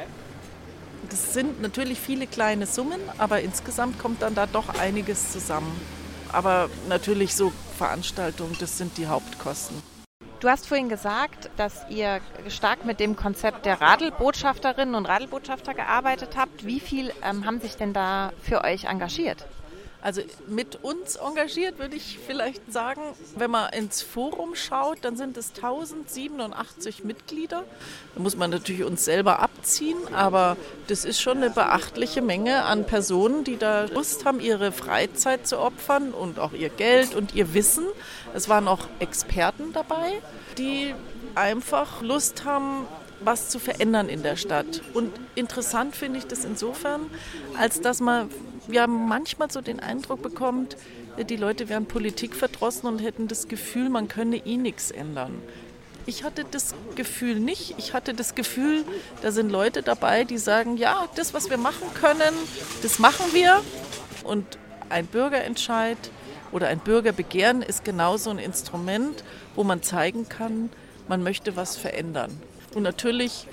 S12: Das sind natürlich viele kleine Summen, aber insgesamt kommt dann da doch einiges zusammen. Aber natürlich so Veranstaltungen, das sind die Hauptkosten.
S13: Du hast vorhin gesagt, dass ihr stark mit dem Konzept der Radelbotschafterinnen und Radelbotschafter gearbeitet habt. Wie viel ähm, haben sich denn da für euch engagiert?
S12: Also mit uns engagiert würde ich vielleicht sagen, wenn man ins Forum schaut, dann sind es 1087 Mitglieder. Da muss man natürlich uns selber abziehen, aber das ist schon eine beachtliche Menge an Personen, die da Lust haben, ihre Freizeit zu opfern und auch ihr Geld und ihr Wissen. Es waren auch Experten dabei, die einfach Lust haben, was zu verändern in der Stadt. Und interessant finde ich das insofern, als dass man ja manchmal so den Eindruck bekommt, die Leute wären politikverdrossen und hätten das Gefühl, man könne eh nichts ändern. Ich hatte das Gefühl nicht. Ich hatte das Gefühl, da sind Leute dabei, die sagen, ja, das, was wir machen können, das machen wir. Und ein Bürgerentscheid oder ein Bürgerbegehren ist genauso ein Instrument, wo man zeigen kann, man möchte was verändern. Und natürlich,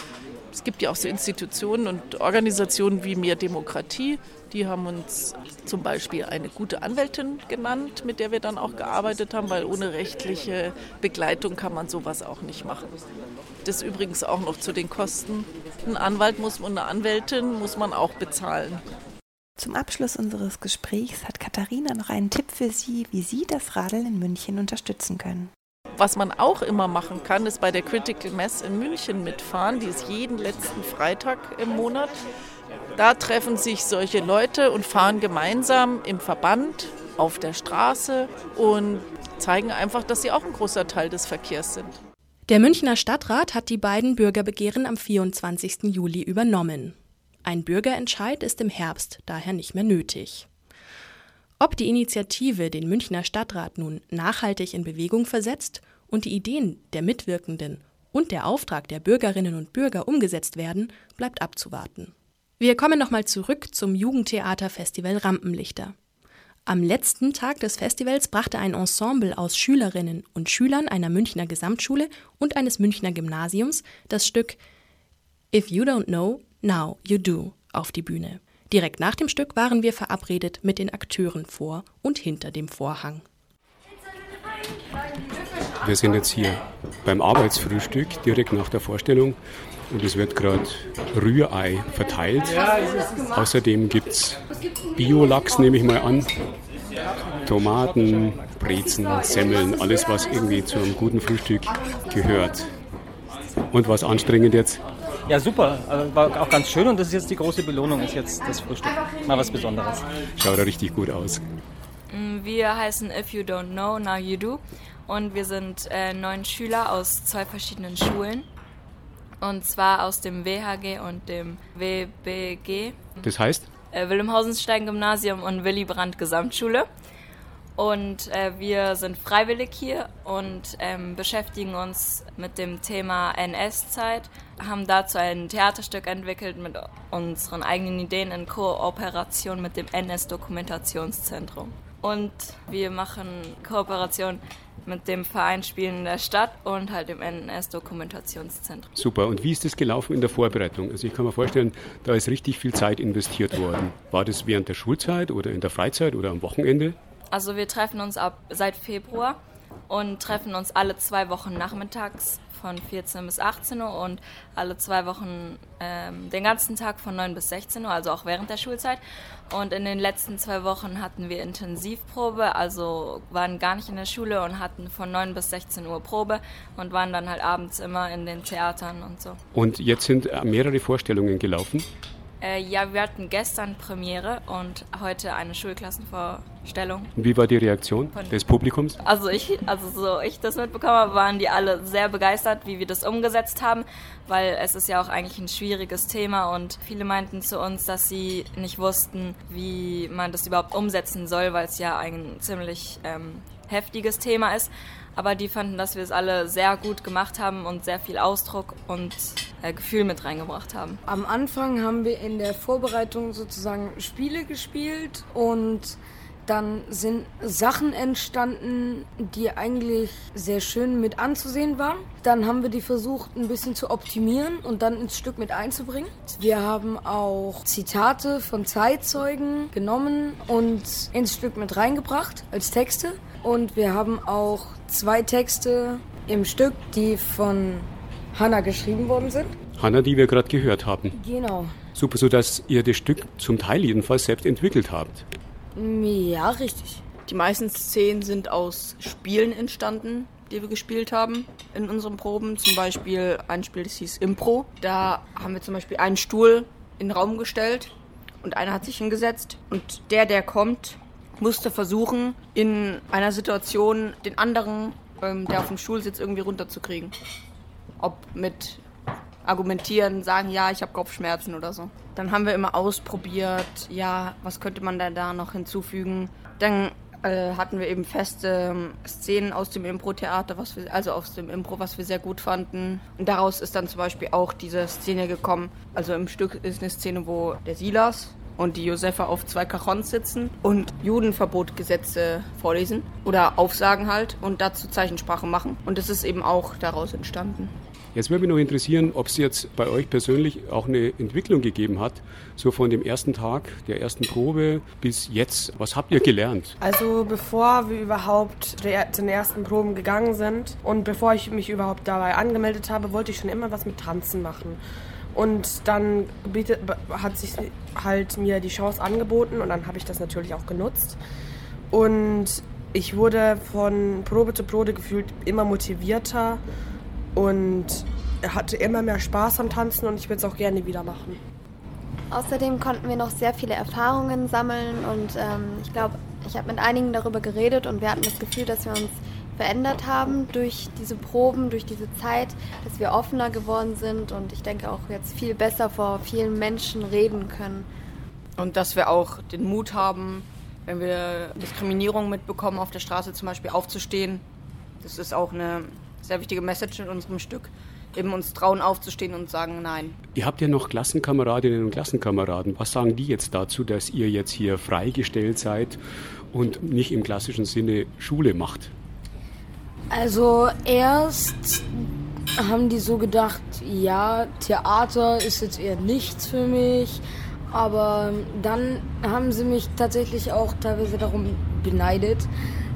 S12: es gibt ja auch so Institutionen und Organisationen wie Mehr Demokratie, die haben uns zum Beispiel eine gute Anwältin genannt, mit der wir dann auch gearbeitet haben, weil ohne rechtliche Begleitung kann man sowas auch nicht machen. Das übrigens auch noch zu den Kosten. Ein Anwalt muss und eine Anwältin muss man auch bezahlen.
S13: Zum Abschluss unseres Gesprächs hat Katharina noch einen Tipp für Sie, wie Sie das Radeln in München unterstützen können.
S12: Was man auch immer machen kann, ist bei der Critical Mass in München mitfahren. Die ist jeden letzten Freitag im Monat. Da treffen sich solche Leute und fahren gemeinsam im Verband auf der Straße und zeigen einfach, dass sie auch ein großer Teil des Verkehrs sind.
S1: Der Münchner Stadtrat hat die beiden Bürgerbegehren am 24. Juli übernommen. Ein Bürgerentscheid ist im Herbst daher nicht mehr nötig. Ob die Initiative den Münchner Stadtrat nun nachhaltig in Bewegung versetzt und die Ideen der Mitwirkenden und der Auftrag der Bürgerinnen und Bürger umgesetzt werden, bleibt abzuwarten. Wir kommen nochmal zurück zum Jugendtheaterfestival Rampenlichter. Am letzten Tag des Festivals brachte ein Ensemble aus Schülerinnen und Schülern einer Münchner Gesamtschule und eines Münchner Gymnasiums das Stück If You Don't Know, Now You Do auf die Bühne. Direkt nach dem Stück waren wir verabredet mit den Akteuren vor und hinter dem Vorhang.
S2: Wir sind jetzt hier beim Arbeitsfrühstück direkt nach der Vorstellung und es wird gerade Rührei verteilt. Außerdem gibt es Biolachs, nehme ich mal an. Tomaten, Brezen, Semmeln, alles, was irgendwie zu einem guten Frühstück gehört. Und was anstrengend jetzt?
S14: Ja, super. Also war auch ganz schön und das ist jetzt die große Belohnung, ist jetzt das Frühstück. Mal was Besonderes.
S2: Schaut da richtig gut aus.
S15: Mm, wir heißen If You Don't Know, Now You Do und wir sind äh, neun Schüler aus zwei verschiedenen Schulen. Und zwar aus dem WHG und dem WBG.
S2: Das heißt?
S15: Äh, Wilhelmhausenstein Gymnasium und Willy Brandt Gesamtschule. Und äh, wir sind freiwillig hier und ähm, beschäftigen uns mit dem Thema NS-Zeit, haben dazu ein Theaterstück entwickelt mit unseren eigenen Ideen in Kooperation mit dem NS-Dokumentationszentrum. Und wir machen Kooperation mit dem Verein Spielen in der Stadt und halt dem NS-Dokumentationszentrum.
S2: Super. Und wie ist das gelaufen in der Vorbereitung? Also ich kann mir vorstellen, da ist richtig viel Zeit investiert worden. War das während der Schulzeit oder in der Freizeit oder am Wochenende?
S15: Also wir treffen uns ab seit Februar und treffen uns alle zwei Wochen nachmittags von 14 bis 18 Uhr und alle zwei Wochen ähm, den ganzen Tag von 9 bis 16 Uhr, also auch während der Schulzeit. Und in den letzten zwei Wochen hatten wir Intensivprobe, also waren gar nicht in der Schule und hatten von 9 bis 16 Uhr Probe und waren dann halt abends immer in den Theatern und so.
S2: Und jetzt sind mehrere Vorstellungen gelaufen.
S15: Äh, ja, wir hatten gestern Premiere und heute eine Schulklassenvorstellung.
S2: Wie war die Reaktion Von des Publikums?
S15: Also ich, also so ich das mitbekommen habe, waren die alle sehr begeistert, wie wir das umgesetzt haben, weil es ist ja auch eigentlich ein schwieriges Thema und viele meinten zu uns, dass sie nicht wussten, wie man das überhaupt umsetzen soll, weil es ja ein ziemlich ähm, heftiges Thema ist aber die fanden, dass wir es alle sehr gut gemacht haben und sehr viel Ausdruck und äh, Gefühl mit reingebracht haben.
S16: Am Anfang haben wir in der Vorbereitung sozusagen Spiele gespielt und dann sind Sachen entstanden, die eigentlich sehr schön mit anzusehen waren. Dann haben wir die versucht ein bisschen zu optimieren und dann ins Stück mit einzubringen. Wir haben auch Zitate von Zeitzeugen genommen und ins Stück mit reingebracht als Texte. Und wir haben auch zwei Texte im Stück, die von Hanna geschrieben worden sind.
S2: Hanna, die wir gerade gehört haben.
S16: Genau.
S2: Super, so dass ihr das Stück zum Teil jedenfalls selbst entwickelt habt.
S16: Ja, richtig.
S17: Die meisten Szenen sind aus Spielen entstanden, die wir gespielt haben in unseren Proben. Zum Beispiel ein Spiel, das hieß Impro. Da haben wir zum Beispiel einen Stuhl in den Raum gestellt und einer hat sich hingesetzt. Und der, der kommt, musste versuchen, in einer Situation den anderen, ähm, der auf dem Stuhl sitzt, irgendwie runterzukriegen. Ob mit argumentieren, sagen, ja, ich habe Kopfschmerzen oder so. Dann haben wir immer ausprobiert, ja, was könnte man da, da noch hinzufügen. Dann äh, hatten wir eben feste ähm, Szenen aus dem Impro-Theater, also aus dem Impro, was wir sehr gut fanden. Und daraus ist dann zum Beispiel auch diese Szene gekommen. Also im Stück ist eine Szene, wo der Silas und die Josefa auf zwei Kachons sitzen und Judenverbotgesetze vorlesen oder aufsagen halt und dazu Zeichensprache machen. Und das ist eben auch daraus entstanden.
S2: Jetzt würde mich noch interessieren, ob es jetzt bei euch persönlich auch eine Entwicklung gegeben hat, so von dem ersten Tag der ersten Probe bis jetzt. Was habt ihr gelernt?
S18: Also bevor wir überhaupt zu den ersten Proben gegangen sind und bevor ich mich überhaupt dabei angemeldet habe, wollte ich schon immer was mit Tanzen machen. Und dann hat sich halt mir die Chance angeboten und dann habe ich das natürlich auch genutzt. Und ich wurde von Probe zu Probe gefühlt immer motivierter und hatte immer mehr Spaß am Tanzen und ich würde es auch gerne wieder machen.
S19: Außerdem konnten wir noch sehr viele Erfahrungen sammeln und ähm, ich glaube, ich habe mit einigen darüber geredet und wir hatten das Gefühl, dass wir uns verändert haben durch diese Proben, durch diese Zeit, dass wir offener geworden sind und ich denke auch jetzt viel besser vor vielen Menschen reden können.
S17: Und dass wir auch den Mut haben, wenn wir Diskriminierung mitbekommen, auf der Straße zum Beispiel aufzustehen. Das ist auch eine sehr wichtige Message in unserem Stück. Eben uns trauen aufzustehen und sagen Nein.
S2: Ihr habt ja noch Klassenkameradinnen und Klassenkameraden. Was sagen die jetzt dazu, dass ihr jetzt hier freigestellt seid und nicht im klassischen Sinne Schule macht?
S16: Also erst haben die so gedacht, ja, Theater ist jetzt eher nichts für mich. Aber dann haben sie mich tatsächlich auch teilweise darum beneidet,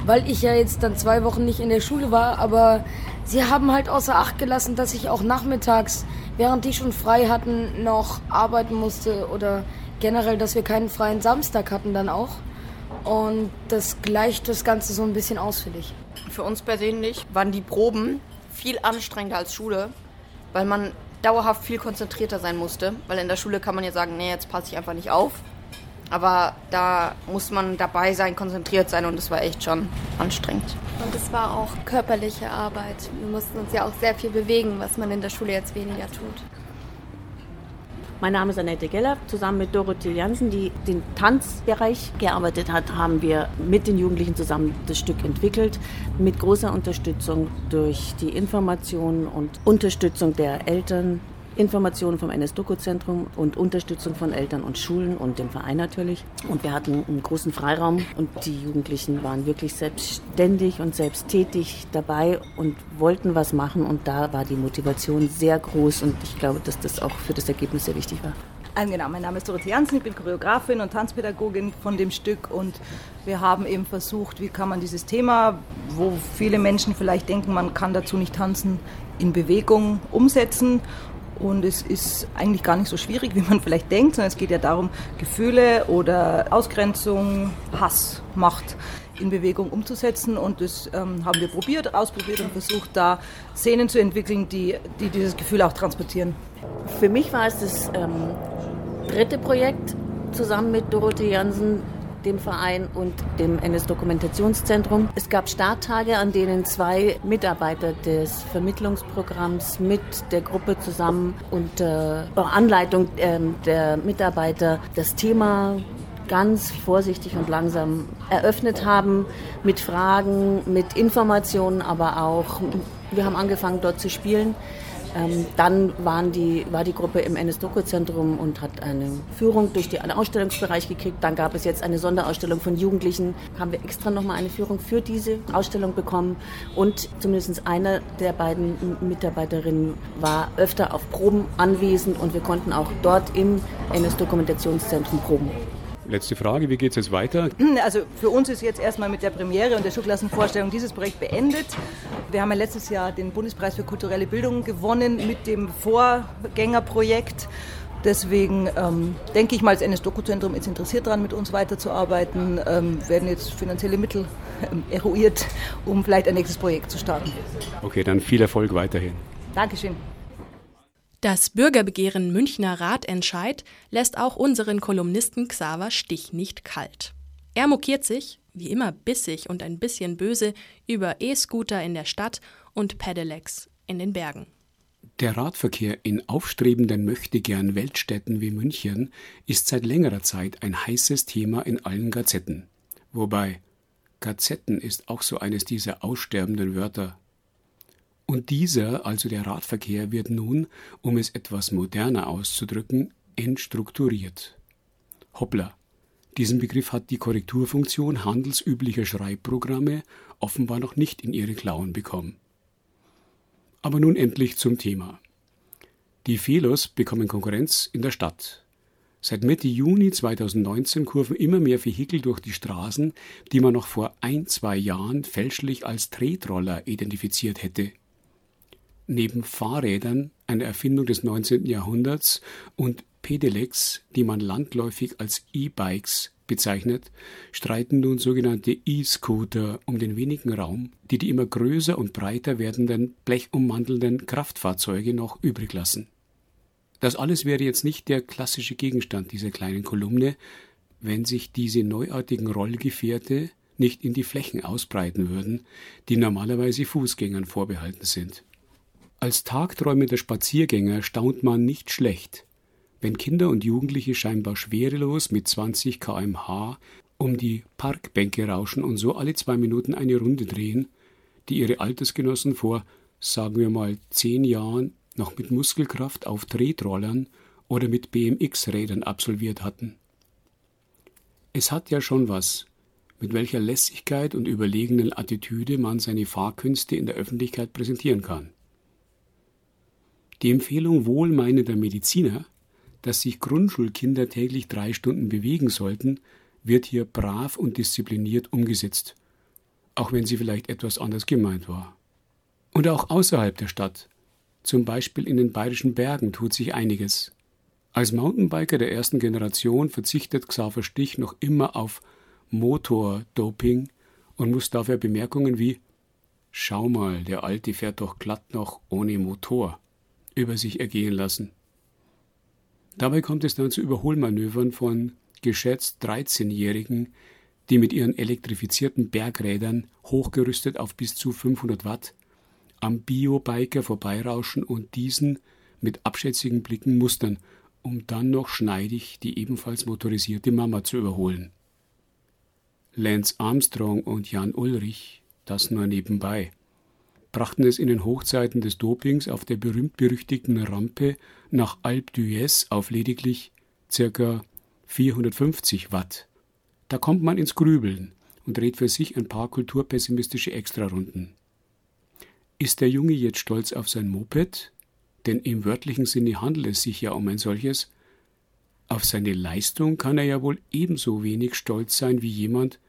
S16: weil ich ja jetzt dann zwei Wochen nicht in der Schule war. Aber sie haben halt außer Acht gelassen, dass ich auch nachmittags, während die schon frei hatten, noch arbeiten musste oder generell, dass wir keinen freien Samstag hatten dann auch. Und das gleicht das Ganze so ein bisschen aus, finde ich.
S17: Für uns persönlich waren die Proben viel anstrengender als Schule, weil man dauerhaft viel konzentrierter sein musste. Weil in der Schule kann man ja sagen, nee, jetzt passe ich einfach nicht auf. Aber da muss man dabei sein, konzentriert sein und das war echt schon anstrengend.
S19: Und es war auch körperliche Arbeit. Wir mussten uns ja auch sehr viel bewegen, was man in der Schule jetzt weniger tut.
S20: Mein Name ist Annette Geller. Zusammen mit Dorothee Jansen, die den Tanzbereich gearbeitet hat, haben wir mit den Jugendlichen zusammen das Stück entwickelt. Mit großer Unterstützung durch die Informationen und Unterstützung der Eltern, Informationen vom NS-Doku-Zentrum und Unterstützung von Eltern und Schulen und dem Verein natürlich. Und wir hatten einen großen Freiraum und die Jugendlichen waren wirklich selbstständig und selbsttätig dabei und wollten was machen. Und da war die Motivation sehr groß und ich glaube, dass das auch für das Ergebnis sehr wichtig war.
S21: Genau, mein Name ist Dorothee Jansen, ich bin Choreografin und Tanzpädagogin von dem Stück und wir haben eben versucht, wie kann man dieses Thema, wo viele Menschen vielleicht denken, man kann dazu nicht tanzen, in Bewegung umsetzen und es ist eigentlich gar nicht so schwierig, wie man vielleicht denkt, sondern es geht ja darum, Gefühle oder Ausgrenzung, Hass, Macht in Bewegung umzusetzen. Und das ähm, haben wir probiert, ausprobiert und versucht, da Szenen zu entwickeln, die, die dieses Gefühl auch transportieren.
S20: Für mich war es das ähm, dritte Projekt zusammen mit Dorothee Jansen, dem Verein und dem NS-Dokumentationszentrum. Es gab Starttage, an denen zwei Mitarbeiter des Vermittlungsprogramms mit der Gruppe zusammen unter äh, Anleitung äh, der Mitarbeiter das Thema ganz vorsichtig und langsam eröffnet haben mit Fragen, mit Informationen, aber auch wir haben angefangen dort zu spielen. Ähm, dann waren die, war die Gruppe im NS-Doku-Zentrum und hat eine Führung durch den Ausstellungsbereich gekriegt. Dann gab es jetzt eine Sonderausstellung von Jugendlichen. Haben wir extra nochmal eine Führung für diese Ausstellung bekommen. Und zumindest eine der beiden Mitarbeiterinnen war öfter auf Proben anwesend und wir konnten auch dort im NS-Dokumentationszentrum proben.
S2: Letzte Frage, wie geht es jetzt weiter?
S21: Also für uns ist jetzt erstmal mit der Premiere und der Schulklassenvorstellung dieses Projekt beendet. Wir haben ja letztes Jahr den Bundespreis für kulturelle Bildung gewonnen mit dem Vorgängerprojekt. Deswegen ähm, denke ich mal, das NS-Doku-Zentrum ist interessiert daran, mit uns weiterzuarbeiten, ähm, werden jetzt finanzielle Mittel ähm, eruiert, um vielleicht ein nächstes Projekt zu starten.
S2: Okay, dann viel Erfolg weiterhin.
S21: Dankeschön.
S1: Das Bürgerbegehren Münchner Ratentscheid lässt auch unseren Kolumnisten Xaver Stich nicht kalt. Er mokiert sich, wie immer bissig und ein bisschen böse, über E-Scooter in der Stadt und Pedelecs in den Bergen.
S2: Der Radverkehr in aufstrebenden Möchtegern Weltstädten wie München ist seit längerer Zeit ein heißes Thema in allen Gazetten. Wobei Gazetten ist auch so eines dieser aussterbenden Wörter. Und dieser, also der Radverkehr, wird nun, um es etwas moderner auszudrücken, entstrukturiert. Hoppla, diesen Begriff hat die Korrekturfunktion handelsüblicher Schreibprogramme offenbar noch nicht in ihre Klauen bekommen. Aber nun endlich zum Thema. Die Felos bekommen Konkurrenz in der Stadt. Seit Mitte Juni 2019 kurven immer mehr Vehikel durch die Straßen, die man noch vor ein, zwei Jahren fälschlich als Tretroller identifiziert hätte. Neben Fahrrädern, einer Erfindung des 19. Jahrhunderts, und Pedelecs, die man landläufig als E-Bikes bezeichnet, streiten nun sogenannte E-Scooter um den wenigen Raum, die die immer größer und breiter werdenden blechummantelnden Kraftfahrzeuge noch übrig lassen. Das alles wäre jetzt nicht der klassische Gegenstand dieser kleinen Kolumne, wenn sich diese neuartigen Rollgefährte nicht in die Flächen ausbreiten würden, die normalerweise Fußgängern vorbehalten sind. Als tagträumender Spaziergänger staunt man nicht schlecht, wenn Kinder und Jugendliche scheinbar schwerelos mit 20 kmh um die Parkbänke rauschen und so alle zwei Minuten eine Runde drehen, die ihre Altersgenossen vor, sagen wir mal, zehn Jahren noch mit Muskelkraft auf Tretrollern oder mit BMX-Rädern absolviert hatten. Es hat ja schon was, mit welcher Lässigkeit und überlegenen Attitüde man seine Fahrkünste in der Öffentlichkeit präsentieren kann. Die Empfehlung wohlmeinender Mediziner, dass sich Grundschulkinder täglich drei Stunden bewegen sollten, wird hier brav und diszipliniert umgesetzt, auch wenn sie vielleicht etwas anders gemeint war. Und auch außerhalb der Stadt, zum Beispiel in den bayerischen Bergen, tut sich einiges. Als Mountainbiker der ersten Generation verzichtet Xaver Stich noch immer auf Motordoping und muss dafür Bemerkungen wie Schau mal, der Alte fährt doch glatt noch ohne Motor über sich ergehen lassen. Dabei kommt es dann zu Überholmanövern von geschätzt 13-Jährigen, die mit ihren elektrifizierten Bergrädern, hochgerüstet auf bis zu 500 Watt, am Biobiker vorbeirauschen und diesen mit abschätzigen Blicken mustern, um dann noch schneidig die ebenfalls motorisierte Mama zu überholen. Lance Armstrong und Jan Ulrich, das nur nebenbei brachten es in den Hochzeiten des Dopings auf der berühmt-berüchtigten Rampe nach Alpe d'Huez auf lediglich ca. 450 Watt. Da kommt man ins Grübeln und dreht für sich ein paar kulturpessimistische Extrarunden. Ist der Junge jetzt stolz auf sein Moped? Denn im wörtlichen Sinne handelt es sich ja um ein solches. Auf seine Leistung kann er ja wohl ebenso wenig stolz sein wie jemand,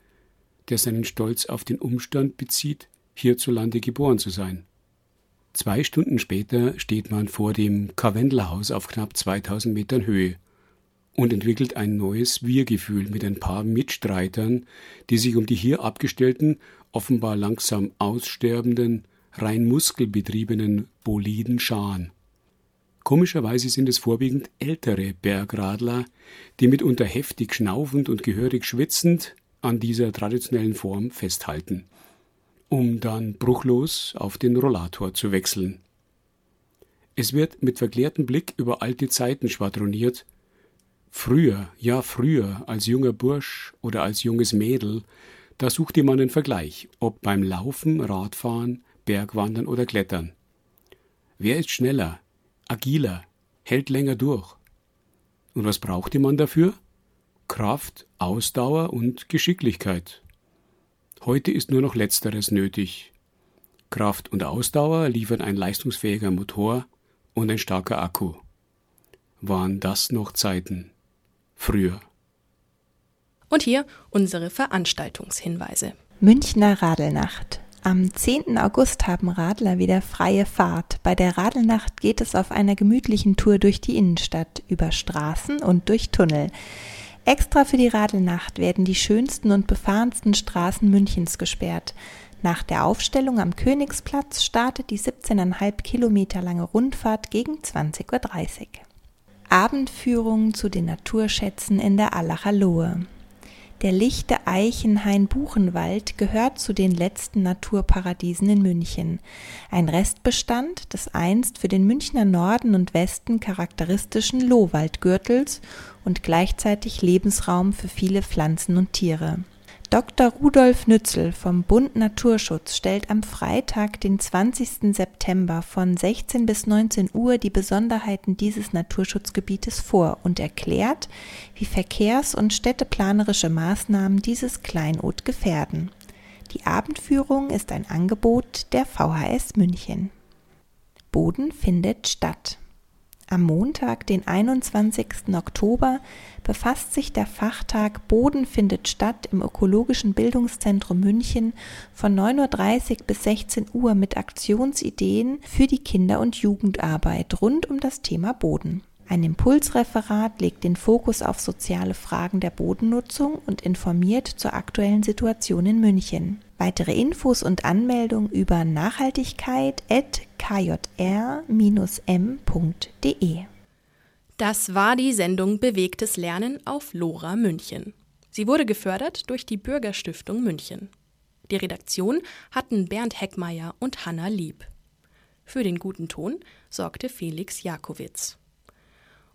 S2: der seinen Stolz auf den Umstand bezieht, hierzulande geboren zu sein. Zwei Stunden später steht man vor dem Karwendlerhaus auf knapp 2000 Metern Höhe und entwickelt ein neues Wir-Gefühl mit ein paar Mitstreitern, die sich um die hier abgestellten, offenbar langsam aussterbenden, rein muskelbetriebenen Boliden scharen. Komischerweise sind es vorwiegend ältere Bergradler, die mitunter heftig schnaufend und gehörig schwitzend an dieser traditionellen Form festhalten um dann bruchlos auf den Rollator zu wechseln. Es wird mit verklärtem Blick über alte Zeiten schwadroniert. Früher, ja früher, als junger Bursch oder als junges Mädel, da suchte man den Vergleich, ob beim Laufen, Radfahren, Bergwandern oder Klettern. Wer ist schneller, agiler, hält länger durch? Und was brauchte man dafür? Kraft, Ausdauer und Geschicklichkeit. Heute ist nur noch Letzteres nötig. Kraft und Ausdauer liefern ein leistungsfähiger Motor und ein starker Akku. Waren das noch Zeiten? Früher.
S1: Und hier unsere Veranstaltungshinweise.
S22: Münchner Radelnacht. Am 10. August haben Radler wieder freie Fahrt. Bei der Radelnacht geht es auf einer gemütlichen Tour durch die Innenstadt, über Straßen und durch Tunnel. Extra für die Radelnacht werden die schönsten und befahrensten Straßen Münchens gesperrt. Nach der Aufstellung am Königsplatz startet die 17,5 Kilometer lange Rundfahrt gegen 20.30 Uhr. Abendführung zu den Naturschätzen in der Allacher Lohe. Der lichte Eichenhain-Buchenwald gehört zu den letzten Naturparadiesen in München. Ein Restbestand des einst für den Münchner Norden und Westen charakteristischen Lohwaldgürtels und gleichzeitig Lebensraum für viele Pflanzen und Tiere. Dr. Rudolf Nützel vom Bund Naturschutz stellt am Freitag, den 20. September von 16 bis 19 Uhr die Besonderheiten dieses Naturschutzgebietes vor und erklärt, wie verkehrs- und städteplanerische Maßnahmen dieses Kleinod gefährden. Die Abendführung ist ein Angebot der VHS München. Boden findet statt. Am Montag, den 21. Oktober, befasst sich der Fachtag Boden findet statt im Ökologischen Bildungszentrum München von 9.30 Uhr bis 16 Uhr mit Aktionsideen für die Kinder- und Jugendarbeit rund um das Thema Boden. Ein Impulsreferat legt den Fokus auf soziale Fragen der Bodennutzung und informiert zur aktuellen Situation in München. Weitere Infos und Anmeldung über nachhaltigkeit.kjr-m.de.
S1: Das war die Sendung Bewegtes Lernen auf Lora München. Sie wurde gefördert durch die Bürgerstiftung München. Die Redaktion hatten Bernd Heckmeier und Hanna Lieb. Für den guten Ton sorgte Felix Jakowitz.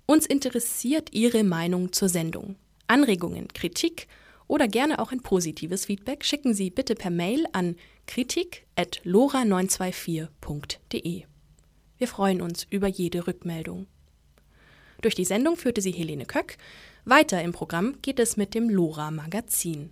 S1: Uns interessiert Ihre Meinung zur Sendung. Anregungen, Kritik oder gerne auch ein positives Feedback schicken Sie bitte per Mail an kritik@lora924.de. Wir freuen uns über jede Rückmeldung. Durch die Sendung führte sie Helene Köck. Weiter im Programm geht es mit dem Lora Magazin.